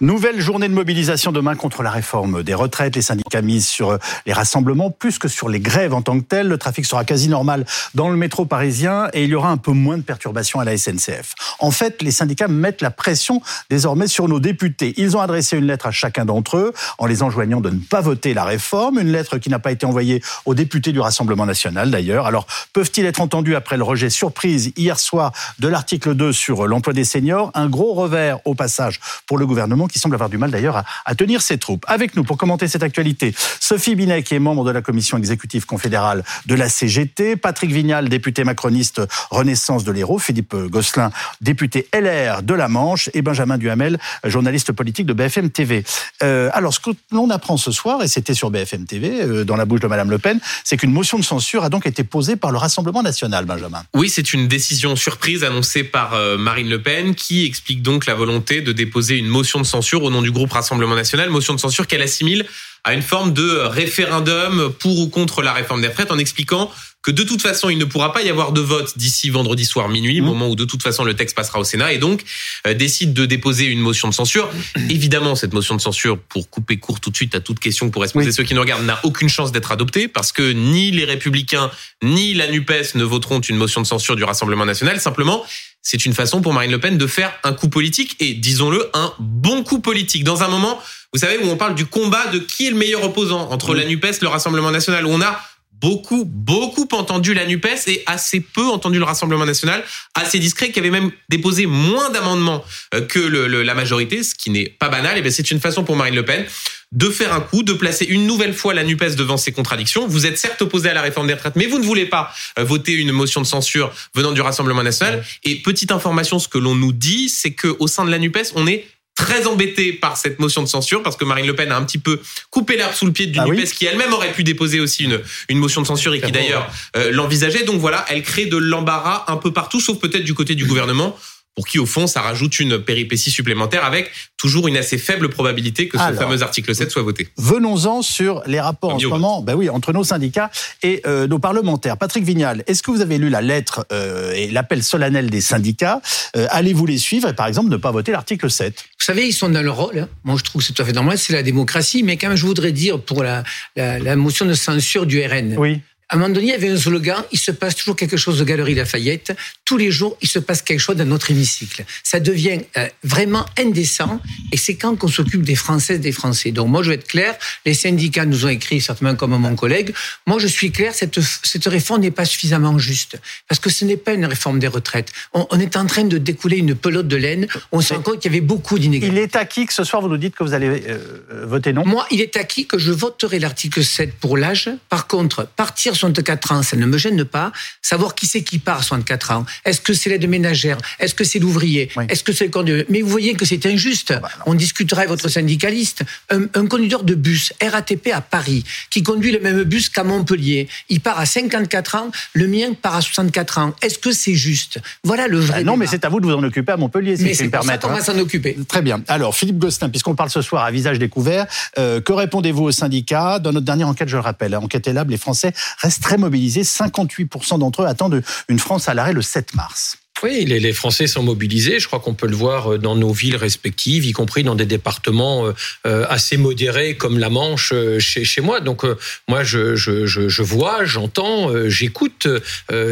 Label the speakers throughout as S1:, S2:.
S1: Nouvelle journée de mobilisation demain contre la réforme des retraites. Les syndicats misent sur les rassemblements plus que sur les grèves en tant que telles. Le trafic sera quasi normal dans le métro parisien et il y aura un peu moins de perturbations à la SNCF. En fait, les syndicats mettent la pression désormais sur nos députés. Ils ont adressé une lettre à chacun d'entre eux en les enjoignant de ne pas voter la réforme. Une lettre qui n'a pas été envoyée aux députés du Rassemblement national d'ailleurs. Alors, peuvent-ils être entendus après le rejet surprise hier soir de l'article 2 sur l'emploi des seniors? Un gros revers au passage pour le gouvernement qui semble avoir du mal d'ailleurs à, tenir ses troupes. Avec nous pour commenter cette actualité, Sophie Binet qui est membre de la commission exécutive confédérale de la CGT, Patrick Vignal, député macroniste Renaissance de l'Hérault, Philippe Gosselin, député LR de la Manche et Benjamin Duhamel, journaliste politique de BFM TV. Euh, alors ce que l'on apprend ce soir, et c'était sur BFM TV, euh, dans la bouche de Madame Le Pen, c'est qu'une motion de censure a donc été posée par le Rassemblement national, Benjamin.
S2: Oui, c'est une décision surprise annoncée par euh, Marine Le Pen qui explique donc la volonté de déposer une motion de censure au nom du groupe Rassemblement National, motion de censure qu'elle assimile à une forme de référendum pour ou contre la réforme des retraites en expliquant que de toute façon, il ne pourra pas y avoir de vote d'ici vendredi soir minuit, mmh. moment où de toute façon le texte passera au Sénat, et donc euh, décide de déposer une motion de censure. Évidemment, cette motion de censure, pour couper court tout de suite à toute question que pourraient se poser ceux qui nous regardent, n'a aucune chance d'être adoptée, parce que ni les Républicains, ni la NUPES ne voteront une motion de censure du Rassemblement National. Simplement, c'est une façon pour Marine Le Pen de faire un coup politique, et disons-le, un bon coup politique, dans un moment vous savez, où on parle du combat de qui est le meilleur opposant entre la NUPES, le Rassemblement National, où on a beaucoup, beaucoup entendu la NUPES et assez peu entendu le Rassemblement National, assez discret, qui avait même déposé moins d'amendements euh, que la majorité, ce qui n'est pas banal. Et bien c'est une façon pour Marine Le Pen de faire un coup, de placer une nouvelle fois la NUPES devant ses contradictions. Vous êtes certes opposé à la réforme des retraites, mais vous ne voulez pas euh, voter une motion de censure venant du Rassemblement national. Et petite information, ce que l'on nous dit, c'est qu'au sein de la NUPES, on est très embêté par cette motion de censure parce que Marine Le Pen a un petit peu coupé l'herbe sous le pied du ah NUPES qui elle-même aurait pu déposer aussi une, une motion de censure et qui d'ailleurs euh, l'envisageait. Donc voilà, elle crée de l'embarras un peu partout, sauf peut-être du côté du gouvernement pour qui, au fond, ça rajoute une péripétie supplémentaire avec toujours une assez faible probabilité que ce fameux article 7 soit voté.
S1: Venons-en sur les rapports en ce moment ben oui, entre nos syndicats et euh, nos parlementaires. Patrick Vignal, est-ce que vous avez lu la lettre euh, et l'appel solennel des syndicats euh, Allez-vous les suivre et, par exemple, ne pas voter l'article 7
S3: Vous savez, ils sont dans leur rôle. Hein. Moi, je trouve que c'est tout à fait normal, c'est la démocratie. Mais quand même, je voudrais dire pour la, la, la motion de censure du RN.
S1: Oui.
S3: À un moment donné, il y avait un slogan, il se passe toujours quelque chose de Galerie Lafayette. Tous les jours, il se passe quelque chose dans notre hémicycle. Ça devient euh, vraiment indécent et c'est quand qu'on s'occupe des Françaises, des Français. Donc moi, je vais être clair, les syndicats nous ont écrit, certainement comme mon collègue, moi je suis clair, cette, cette réforme n'est pas suffisamment juste parce que ce n'est pas une réforme des retraites. On, on, est en train de découler une pelote de laine. On se rend compte qu'il y avait beaucoup d'inégalités.
S1: Il est acquis que ce soir, vous nous dites que vous allez euh, voter non?
S3: Moi, il est acquis que je voterai l'article 7 pour l'âge. Par contre, partir 64 ans, ça ne me gêne pas. Savoir qui c'est qui part à 64 ans. Est-ce que c'est l'aide ménagère? Est-ce que c'est l'ouvrier? Est-ce que c'est le conducteur? Mais vous voyez que c'est injuste. Ah bah On discutera avec votre syndicaliste. Un, conducteur de bus RATP à Paris qui conduit le même bus qu'à Montpellier, il part à 54 ans, le mien part à 64 ans. Est-ce que c'est juste? Voilà le vrai.
S1: Bah non, mais c'est à vous de vous en occuper à Montpellier, si
S3: mais
S1: je me permettre.
S3: on va hein. s'en occuper.
S1: Très bien. Alors, Philippe Gostin, puisqu'on parle ce soir à visage découvert, euh, que répondez-vous aux syndicats Dans notre dernière enquête, je le rappelle, enquête Elab, les Français restent très mobilisés. 58% d'entre eux attendent une France à l'arrêt le 7 mars.
S4: Oui, les, Français sont mobilisés. Je crois qu'on peut le voir euh, dans nos villes respectives, y compris dans des départements euh, euh, assez modérés comme la Manche chez, moi. Donc moi, je, vois, j'entends, j'écoute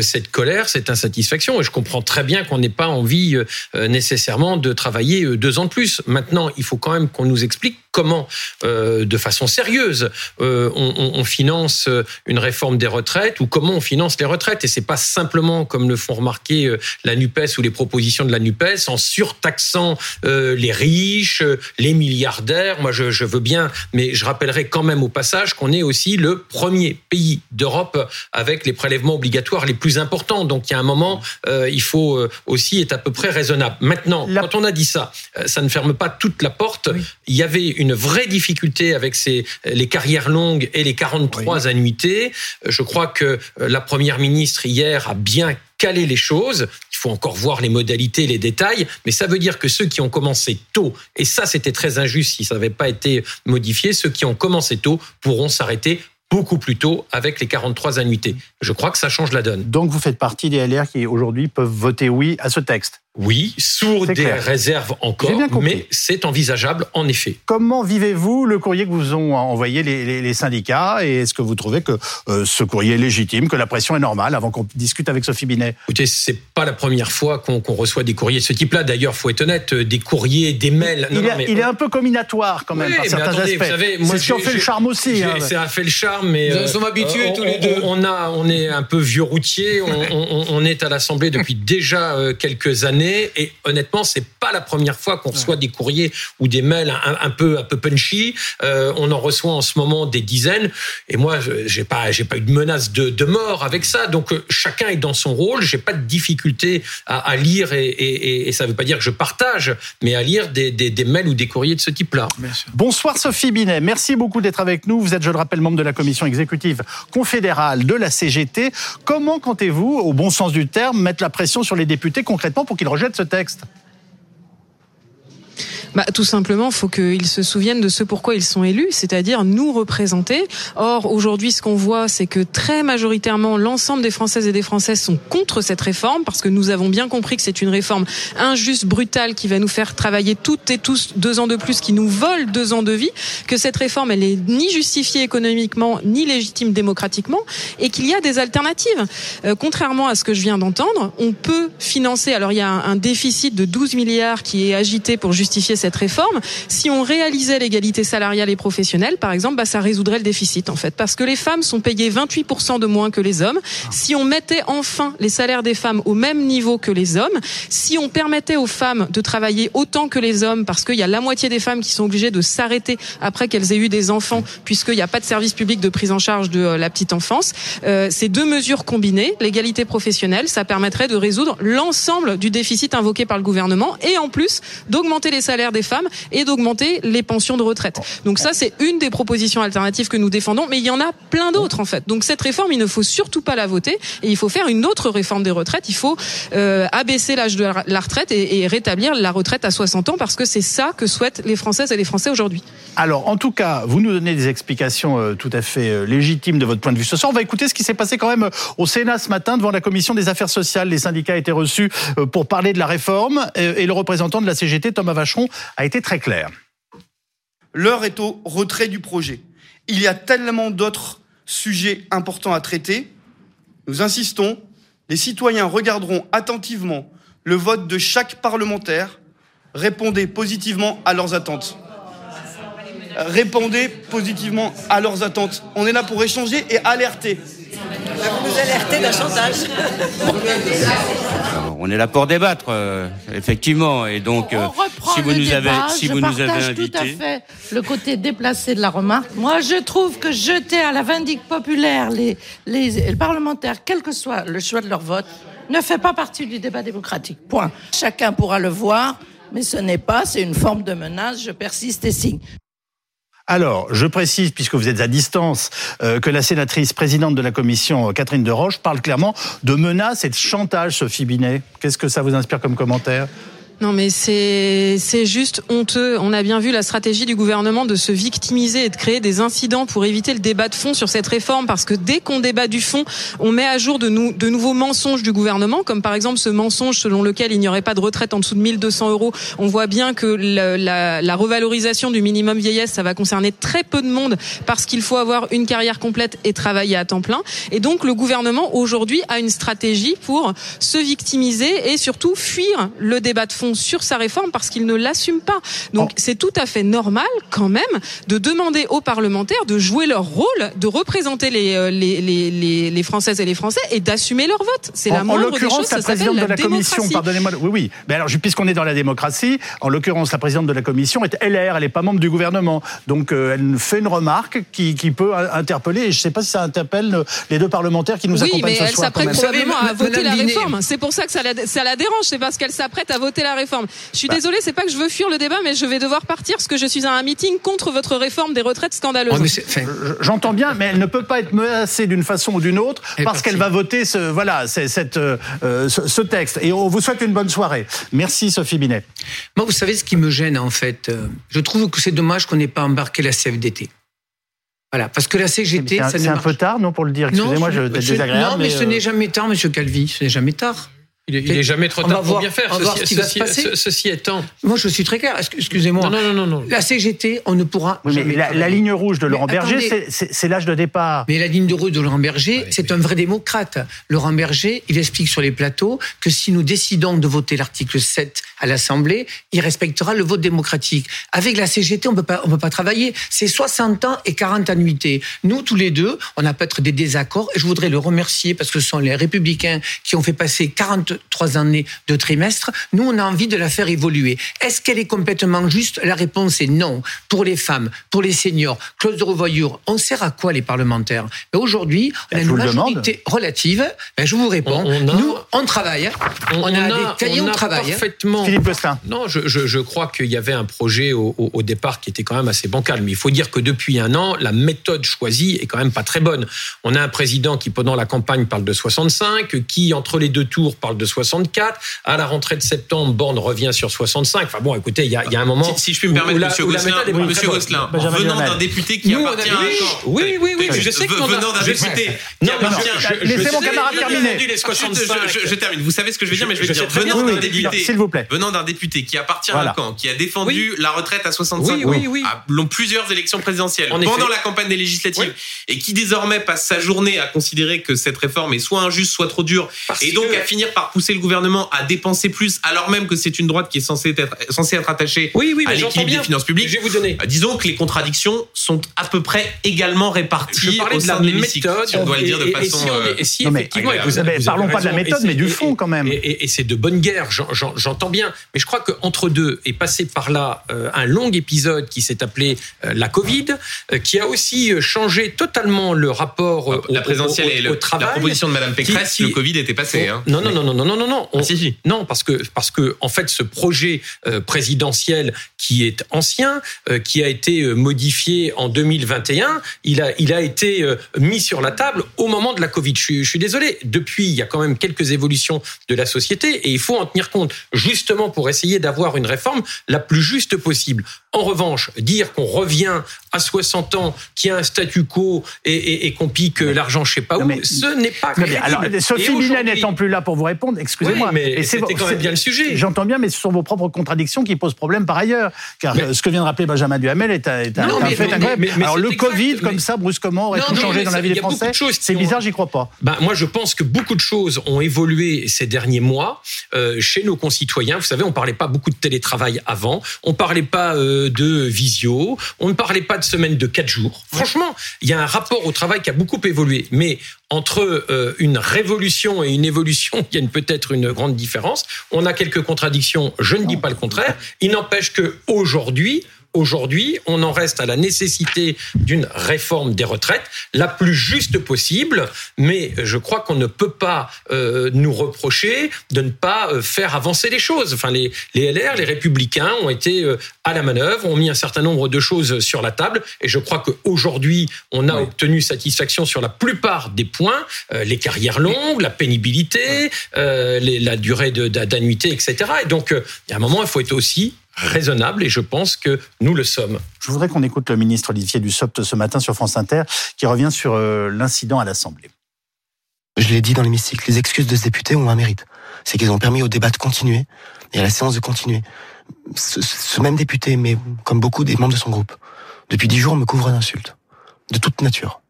S4: cette colère, cette insatisfaction, et je comprends très bien qu'on n'ait pas envie nécessairement de travailler deux ans de plus. Maintenant, il faut quand même qu'on nous explique comment, de façon sérieuse, on, on, finance une réforme des retraites ou comment on finance les retraites. Et c'est pas simplement, comme le font remarquer la NUPES ou les propositions de la NUPES en surtaxant euh, les riches, les milliardaires. Moi, je, je, veux bien, mais je rappellerai quand même au passage qu'on est aussi le premier pays d'Europe avec les prélèvements obligatoires les plus importants. Donc, il y a un moment, euh, il faut euh, aussi être à peu près raisonnable. Maintenant, quand on a dit ça, ça ne ferme pas toute la porte. Il y avait une vraie difficulté avec ces, les carrières longues et les 43 annuités. Je crois que la première ministre hier a bien calé les choses faut encore voir les modalités, les détails, mais ça veut dire que ceux qui ont commencé tôt, et ça c'était très injuste si ça n'avait pas été modifié, ceux qui ont commencé tôt pourront s'arrêter beaucoup plus tôt avec les 43 annuités. Je crois que ça change la donne.
S1: Donc vous faites partie des LR qui aujourd'hui peuvent voter oui à ce texte
S4: Oui, sous des réserves encore, mais c'est envisageable en effet.
S1: Comment vivez-vous le courrier que vous ont envoyé les, syndicats et est-ce que vous trouvez que euh, ce courrier est légitime, que la pression est normale avant qu'on discute avec Sophie Binet?
S4: Écoutez, c'est pas la première fois qu'on reçoit des courriers de ce type-là. D'ailleurs, faut être honnête, euh, des courriers, des mails.
S1: il, est un peu combinatoire quand même par certains aspects. Vous savez, moi, c'est ce qui fait le charme aussi.
S4: Hein. Ça a fait le charme, mais
S3: nous sommes habitués euh, tous les deux.
S4: On a, on est un peu vieux routier. on, on, est à l'Assemblée depuis déjà quelques années et honnêtement c'est pas la première fois qu'on reçoit des courriers ou des mails un, peu un peu punchy. Euh, on en reçoit en ce moment des dizaines. Et moi, j'ai pas j'ai pas eu de menace de, mort avec ça. Donc euh, chacun est dans son rôle. J'ai pas de difficulté à, lire et, et, et, ça veut pas dire que je partage, mais à lire des, des, mails ou des courriers de ce type-là.
S1: Bonsoir Sophie Binet. Merci beaucoup d'être avec nous. Vous êtes, je le rappelle, membre de la commission exécutive confédérale de la CGT. Comment comptez-vous, au bon sens du terme, mettre la pression sur les députés concrètement pour qu'ils rejettent ce texte
S5: bah, Tout simplement, il faut qu'ils se souviennent de ce pourquoi ils sont élus, c'est-à-dire nous représenter. Or, aujourd'hui, ce qu'on voit, c'est que très majoritairement, l'ensemble des Françaises et des Français sont contre cette réforme, parce que nous avons bien compris que c'est une réforme injuste, brutale, qui va nous faire travailler toutes et tous deux ans de plus, qui nous vole deux ans de vie, que cette réforme, elle est ni justifiée économiquement, ni légitime démocratiquement, et qu'il y a des alternatives. Euh, contrairement à ce que je viens d'entendre, on peut financer, alors il y a un, déficit de 12 milliards qui est agité pour justifier cette réforme. Si on réalisait l'égalité salariale et professionnelle, par exemple, bah, ça résoudrait le déficit, en fait. Parce que les femmes sont payées 28% de moins que les hommes. Si on mettait enfin les salaires des femmes au même niveau que les hommes, si on permettait aux femmes de travailler autant que les hommes, parce qu'il y a la moitié des femmes qui sont obligées de s'arrêter après qu'elles aient eu des enfants, puisqu'il n'y a pas de service public de prise en charge de euh, la petite enfance, euh, ces deux mesures combinées, l'égalité professionnelle, ça permettrait de résoudre l'ensemble du déficit invoqué par le gouvernement et en plus d'augmenter les salaires des femmes et d'augmenter les pensions de retraite. Donc ça, c'est une des propositions alternatives que nous défendons, mais il y en a plein d'autres en fait. Donc cette réforme, il ne faut surtout pas la voter et il faut faire une autre réforme des retraites. Il faut euh, abaisser l'âge de la retraite et, et rétablir la retraite à 60 ans parce que c'est ça que souhaitent les Françaises et les Français aujourd'hui.
S1: Alors, en tout cas, vous nous donnez des explications euh, tout à fait euh, légitimes de votre point de vue ce soir. On va écouter ce qui s'est passé quand même au Sénat ce matin devant la commission des affaires sociales. Les syndicats étaient reçus pour parler de la réforme et le représentant de la CGT, Thomas Vacheron, a été très clair.
S6: L'heure est au retrait du projet. Il y a tellement d'autres sujets importants à traiter. Nous insistons, les citoyens regarderont attentivement le vote de chaque parlementaire. Répondez positivement à leurs attentes. Répondez positivement à leurs attentes. On est là pour échanger et alerter.
S7: Vous nous alertez d'un chantage.
S8: on est là pour débattre, euh, effectivement. Et donc, euh, si vous nous avez, si vous nous avez invité,
S7: tout à fait le côté déplacé de la remarque. Moi, je trouve que jeter à la vindicte populaire les, les parlementaires, quel que soit le choix de leur vote, ne fait pas partie du débat démocratique. Point. Chacun pourra le voir, mais ce n'est pas, c'est une forme de menace. Je persiste et signe.
S1: Alors, je précise, puisque vous êtes à distance, euh, que la sénatrice présidente de la commission, euh, Catherine Deroche, parle clairement de menaces et de chantage, Sophie Binet. Qu'est-ce que ça vous inspire comme commentaire?
S5: Non, mais c'est c'est juste honteux. On a bien vu la stratégie du gouvernement de se victimiser et de créer des incidents pour éviter le débat de fond sur cette réforme, parce que dès qu'on débat du fond, on met à jour de, nou de nouveaux mensonges du gouvernement, comme par exemple ce mensonge selon lequel il n'y aurait pas de retraite en dessous de 1200 euros. On voit bien que la, la, la revalorisation du minimum vieillesse, ça va concerner très peu de monde, parce qu'il faut avoir une carrière complète et travailler à temps plein. Et donc le gouvernement aujourd'hui a une stratégie pour se victimiser et surtout fuir le débat de fond sur sa réforme parce qu'il ne l'assume pas. Donc oh. c'est tout à fait normal quand même de demander aux parlementaires de jouer leur rôle, de représenter les, euh, les, les, les Françaises et les Français et d'assumer leur vote. C'est la moindre des choses.
S1: La présidente de la, commission, pardonnez-moi, oui, oui. Mais alors, puisqu'on est dans la démocratie, en l'occurrence, la présidente de la commission est LR, elle n'est pas membre du gouvernement. Donc, euh, elle fait une remarque qui, qui peut interpeller, et je ne sais pas si ça interpelle les deux parlementaires qui nous
S5: oui,
S1: accompagnent
S5: mais
S1: ce
S5: elle s'apprête probablement à voter la réforme. C'est pour ça que ça la, ça la dérange, c'est parce qu'elle s'apprête à voter la réforme réforme. Je suis bah. désolée, c'est pas que je veux fuir le débat, mais je vais devoir partir parce que je suis à un meeting contre votre réforme des retraites scandaleuse.
S1: Oh, j'entends bien, mais elle ne peut pas être menacée d'une façon ou d'une autre parce qu'elle va voter ce, voilà, cette, euh, ce, texte. Et on vous souhaite une bonne soirée. Merci Sophie Binet.
S3: Moi, vous savez ce qui me gêne en fait. Euh, je trouve que c'est dommage qu'on n'ait pas embarqué la CFDT. Voilà, parce que la CGT,
S1: c'est un, peu tard, non, pour le dire. Excusez-moi, je,
S3: désagréable. Non, mais, ce euh, n'est jamais tard, Monsieur Calvi. Ce n'est jamais tard.
S4: Il n'est jamais trop tard pour bien faire.
S3: On va voir ce qui va se passer.
S4: Ceci étant.
S3: Moi, je suis très clair. Excusez-moi.
S4: Non, non, non, non.
S3: La CGT, on ne pourra
S1: oui,
S3: jamais.
S1: La, la, ligne rouge de Laurent Berger, c'est l'âge de départ.
S3: Mais la ligne rouge de Laurent Berger, c'est un vrai démocrate. Laurent Berger, il explique sur les plateaux que si nous décidons de voter l'article 7 à l'Assemblée, il respectera le vote démocratique. Avec la CGT, on peut pas, on peut pas travailler. C'est 60 ans et 40 annuités. Nous, tous les deux, on a peut-être des désaccords. Et je voudrais le remercier parce que ce sont les Républicains qui ont fait passer 43 années de trimestre. Nous, on a envie de la faire évoluer. Est-ce qu'elle est complètement juste? La réponse est non. Pour les femmes, pour les seniors, clause de revoyure, on sert à quoi les parlementaires? Ben Aujourd'hui, on a une majorité relative. Ben je vous réponds. On, Nous, on travaille. On, a, des cahiers, on, travaille.
S4: Parfaitement.
S1: Philippe Gosselin.
S4: Non, je, je, je crois qu'il y avait un projet au, au, au, départ qui était quand même assez bancal. Mais il faut dire que depuis un an, la méthode choisie est quand même pas très bonne. On a un président qui, pendant la campagne, parle de 65, qui, entre les deux tours, parle de 64. À la rentrée de septembre, Borne revient sur 65. Enfin bon, écoutez, il y a, y a, un moment.
S2: Si, si je puis me permettre, Monsieur Gosselin, Monsieur Gosselin, venant d'un député qui
S4: Nous,
S2: appartient à un camp.
S4: Oui, oui, oui, je sais que
S2: venant d'un député qui appartient.
S1: Laissez mon camarade terminer.
S2: Je termine. Vous savez ce que je veux dire, mais je vais dire venant d'un député.
S1: S'il vous plaît.
S2: Venant d'un député qui appartient à un camp, qui a défendu la retraite à 65
S4: oui, oui,
S2: à plusieurs élections présidentielles pendant la campagne des législatives et qui désormais passe sa journée à considérer que cette réforme est soit injuste, soit trop dure et donc à finir par pousser le gouvernement à dépenser plus alors même que c'est une droite qui est censée être, censée être attachée
S4: oui, oui,
S2: à l'équilibre des finances publiques.
S4: Je vais vous donner.
S2: Disons que les contradictions sont à peu près également réparties au sein de l'hémicycle, si on doit le dire de façon...
S4: Et si, effectivement,
S1: parlons pas de la méthode, mais du fond quand même.
S4: Et, c'est de bonne guerre, j'entends bien. Mais je crois qu'entre deux est passé par là un long épisode qui s'est appelé la Covid, qui a aussi changé totalement le rapport
S2: la présidentielle
S4: au,
S2: et le,
S4: travail.
S2: La proposition de Madame Pécresse, le Covid était passé. Hein.
S4: Non, non, non, non, non, non, non, non.
S2: On, si, si.
S4: Non, parce que parce que en fait, ce projet euh, présidentiel qui est ancien, euh, qui a été modifié en 2021, il a il a été euh, mis sur la table au moment de la Covid. Je suis désolé. Depuis, il y a quand même quelques évolutions de la société et il faut en tenir compte, justement pour essayer d'avoir une réforme la plus juste possible. En revanche, dire qu'on revient à 60 ans, qu'il y a un statu quo et, et, et qu'on pique l'argent je sais pas où, mais, ce n'est pas crédible.
S1: Alors, Sophie Binet n'étant plus là pour vous répondre, excusez-moi.
S4: Oui, mais c'était quand même bien le sujet.
S1: J'entends bien, mais ce sont vos propres contradictions qui posent problème par ailleurs. Car mais, ce que vient de rappeler Benjamin Duhamel est un, est
S4: non,
S1: un
S4: mais,
S1: fait incroyable.
S4: Mais,
S1: Alors le Covid, comme ça, brusquement, aurait tout changé dans la vie des Français. C'est bizarre, j'y crois pas.
S4: Ben, moi, je pense que beaucoup de choses ont évolué ces derniers mois euh, chez nos concitoyens. Vous savez, on parlait pas beaucoup de télétravail avant. On parlait pas euh, de visio. On ne parlait pas de semaine de quatre jours. Franchement, il y a un rapport au travail qui a beaucoup évolué. Mais entre euh, une révolution et une évolution, il y a peut-être une grande différence. On a quelques contradictions, je ne dis pas le contraire. Il n'empêche que aujourd'hui, on en reste à la nécessité d'une réforme des retraites, la plus juste possible, mais je crois qu'on ne peut pas euh, nous reprocher de ne pas euh, faire avancer les choses. Enfin, les, les LR, les républicains ont été euh, à la manœuvre, ont mis un certain nombre de choses sur la table, et je crois qu'aujourd'hui, on a oui. obtenu satisfaction sur la plupart des points, euh, les carrières longues, la pénibilité, euh, les, la durée d'annuité, etc. Et donc, il y a un moment, il faut être aussi raisonnable et je pense que nous le sommes.
S1: Je voudrais qu'on écoute le ministre Olivier Dussopt ce matin sur France Inter qui revient sur euh, l'incident à l'Assemblée.
S9: Je l'ai dit dans l'hémicycle, les excuses de ce député ont un mérite. C'est qu'ils ont permis au débat de continuer et à la séance de continuer. Ce, ce même député, mais comme beaucoup des membres de son groupe, depuis dix jours me couvre d'insultes, de toute nature.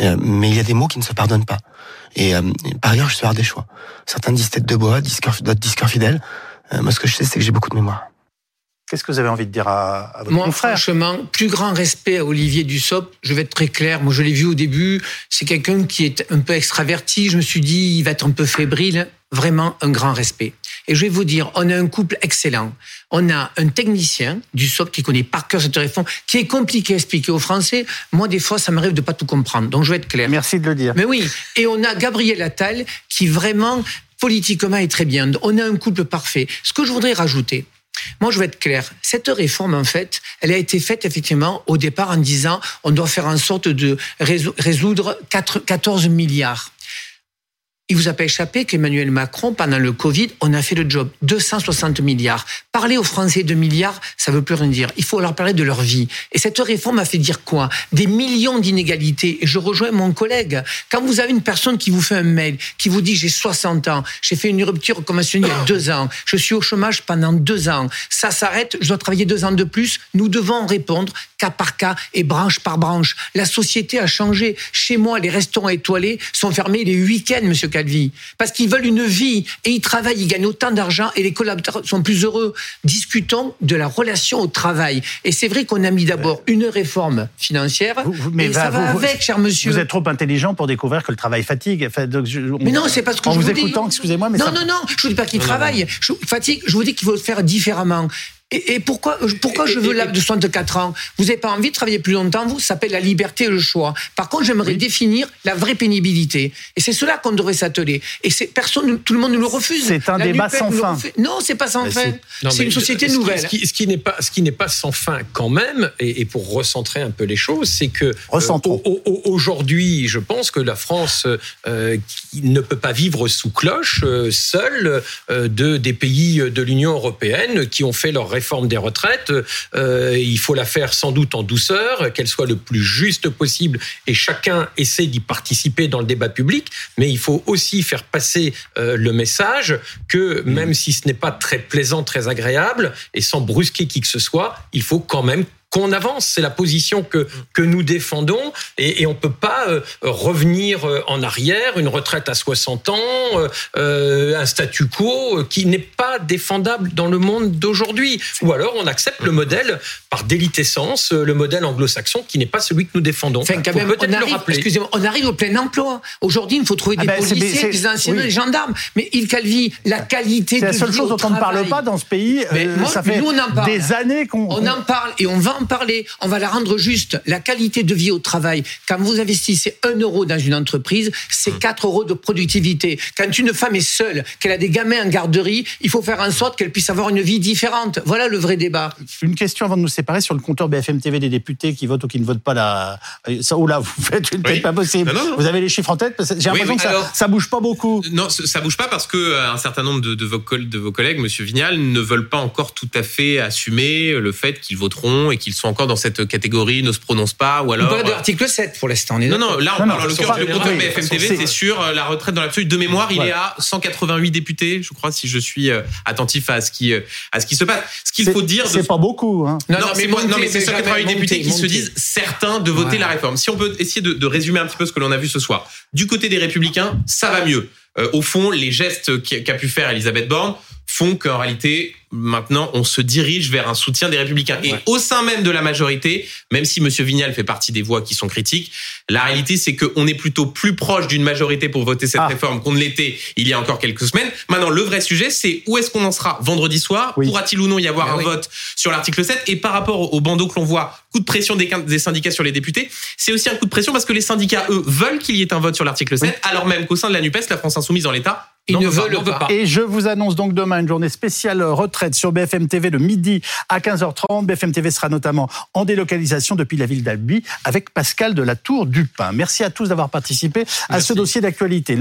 S9: Euh, mais il y a des mots qui ne se pardonnent pas. Et, euh, et par ailleurs, je suis des choix. Certains disent tête de bois, d'autres disent cœur fidèle. Euh, moi, ce que je sais, c'est que j'ai beaucoup de mémoire.
S1: Qu'est-ce que vous avez envie de dire à, à votre
S3: Moi,
S1: confrère
S3: franchement, plus grand respect à Olivier Dussopt. Je vais être très clair. Moi, je l'ai vu au début. C'est quelqu'un qui est un peu extraverti. Je me suis dit, il va être un peu fébrile. Vraiment un grand respect. Et je vais vous dire, on a un couple excellent. On a un technicien du SOP qui connaît par cœur cette réforme, qui est compliqué à expliquer aux Français. Moi, des fois, ça m'arrive de pas tout comprendre. Donc, je vais être clair.
S1: Merci de le dire.
S3: Mais oui. Et on a Gabriel Attal qui vraiment, politiquement, est très bien. On a un couple parfait. Ce que je voudrais rajouter, moi, je vais être clair. Cette réforme, en fait, elle a été faite effectivement au départ en disant on doit faire en sorte de résoudre 4, 14 milliards. Il vous a pas échappé qu'Emmanuel Macron, pendant le Covid, on a fait le job. 260 milliards. Parler aux Français de milliards, ça veut plus rien dire. Il faut leur parler de leur vie. Et cette réforme a fait dire quoi? Des millions d'inégalités. Et je rejoins mon collègue. Quand vous avez une personne qui vous fait un mail, qui vous dit j'ai 60 ans, j'ai fait une rupture conventionnelle il y a deux ans, je suis au chômage pendant deux ans, ça s'arrête, je dois travailler deux ans de plus, nous devons répondre cas par cas et branche par branche. La société a changé. Chez moi, les restaurants étoilés sont fermés les week-ends, monsieur Calvi, parce qu'ils veulent une vie et ils travaillent, ils gagnent autant d'argent et les collaborateurs sont plus heureux. Discutons de la relation au travail. Et c'est vrai qu'on a mis d'abord une réforme financière, mais ça va avec, cher monsieur.
S1: Vous êtes trop intelligent pour découvrir que le travail fatigue.
S3: mais non, c'est parce que
S1: en
S3: je
S1: vous,
S3: vous
S1: écoutant, excusez-moi, mais
S3: non, non, non, je vous dis pas qu'il travaille. Je, fatigue. Je vous dis qu'il faut le faire différemment. Et, pourquoi, pourquoi je veux l'âge de 64 ans Vous n'avez pas envie de travailler plus longtemps, vous? Ça s'appelle la liberté et le choix. Par contre, j'aimerais définir la vraie pénibilité. Et c'est cela qu'on devrait s'atteler. Et personne, tout le monde nous le refuse.
S1: C'est un débat sans fin.
S3: Non, c'est pas sans fin. C'est une société nouvelle.
S4: Ce qui, ce qui n'est pas, ce qui n'est pas sans fin quand même, et, pour recentrer un peu les choses, c'est que
S1: euh,
S4: aujourd'hui, je pense que la France euh, ne peut pas vivre sous cloche euh, seule de des pays de l'Union européenne qui ont fait leur réforme des retraites, euh, il faut la faire sans doute en douceur, qu'elle soit le plus juste possible et chacun essaie d'y participer dans le débat public, mais il faut aussi faire passer euh, le message que même si ce n'est pas très plaisant, très agréable et sans brusquer qui que ce soit, il faut quand même qu'on avance. C'est la position que, que nous défendons et, et on peut pas euh, revenir euh, en arrière, une retraite à 60 ans, euh, un statu quo qui n'est pas défendable dans le monde d'aujourd'hui. Ou alors on accepte le modèle par délitescence, le modèle anglo-saxon qui n'est pas celui que nous défendons.
S3: Enfin, quand même, on arrive, excusez-moi, on arrive au plein emploi. Aujourd'hui, il faut trouver des ah ben, policiers, des anciens, des gendarmes. Mais il Calvi, la qualité
S1: de C'est la seule chose dont on ne parle pas dans ce pays. ça fait nous, on en parle. des années qu'on...
S3: On en parle et on va en parler, on va la rendre juste. La qualité de vie au travail, quand vous investissez un euro dans une entreprise, c'est 4 euros de productivité. Quand une femme est seule, qu'elle a des gamins en garderie, il faut faire en sorte qu'elle puisse avoir une vie différente. Voilà le vrai débat.
S1: Une question avant de nous séparer sur le compteur BFM TV des députés qui votent ou qui ne votent pas la. Ça, oh là, vous faites une tête pas possible. Vous avez les chiffres en tête? J'ai l'impression que ça, ça, bouge pas beaucoup.
S2: Non, ça bouge pas parce que euh, un certain nombre de, de, vos, de vos collègues, Monsieur Vignal, ne veulent pas encore tout à fait assumer le fait qu'ils voteront et qu'ils sont encore dans cette catégorie, ne se prononcent pas, ou alors.
S3: On parle de l'article 7 pour l'instant.
S2: Non, non, là, on parle en l'occurrence du compteur BFM TV, c'est sur euh, la retraite dans l'absolu. De mémoire, il est à 188 députés, je crois, si je suis euh, attentif à ce qui, euh, à ce qui se passe. Ce qu'il faut dire.
S1: C'est pas beaucoup, hein.
S2: Non, non, mais, non, mais c'est 188 députés qui se disent certains de voter la réforme. Si on peut essayer de, de résumer un petit peu ce que l'on a vu ce soir. Du côté des Républicains, ça va mieux. au fond, les gestes qu'a pu faire Elisabeth Borne font qu'en réalité, maintenant, on se dirige vers un soutien des Républicains. Et au sein même de la majorité, même si Monsieur Vignal fait partie des voix qui sont critiques, la réalité, c'est qu'on est plutôt plus proche d'une majorité pour voter cette ah. réforme qu'on ne l'était il y a encore quelques semaines. Maintenant, le vrai sujet, c'est où est-ce qu'on en sera vendredi soir? Pourra-t-il ou non y avoir un vote sur l'article 7 Et par rapport au bandeau que l'on voit, coup de pression des, des syndicats sur les députés, c'est aussi un coup de pression parce que les syndicats, eux, veulent qu'il y ait un vote sur l'article 7, alors même qu'au sein de la NUPES, la France Insoumise dans l'État,
S3: ils ne veulent pas.
S1: Et je vous annonce donc demain une journée spéciale retraite sur BFM TV de midi à 15h30. BFM TV sera notamment en délocalisation depuis la ville d'Albi avec Pascal de la Tour du Pin. Merci à tous d'avoir participé à ce dossier d'actualité.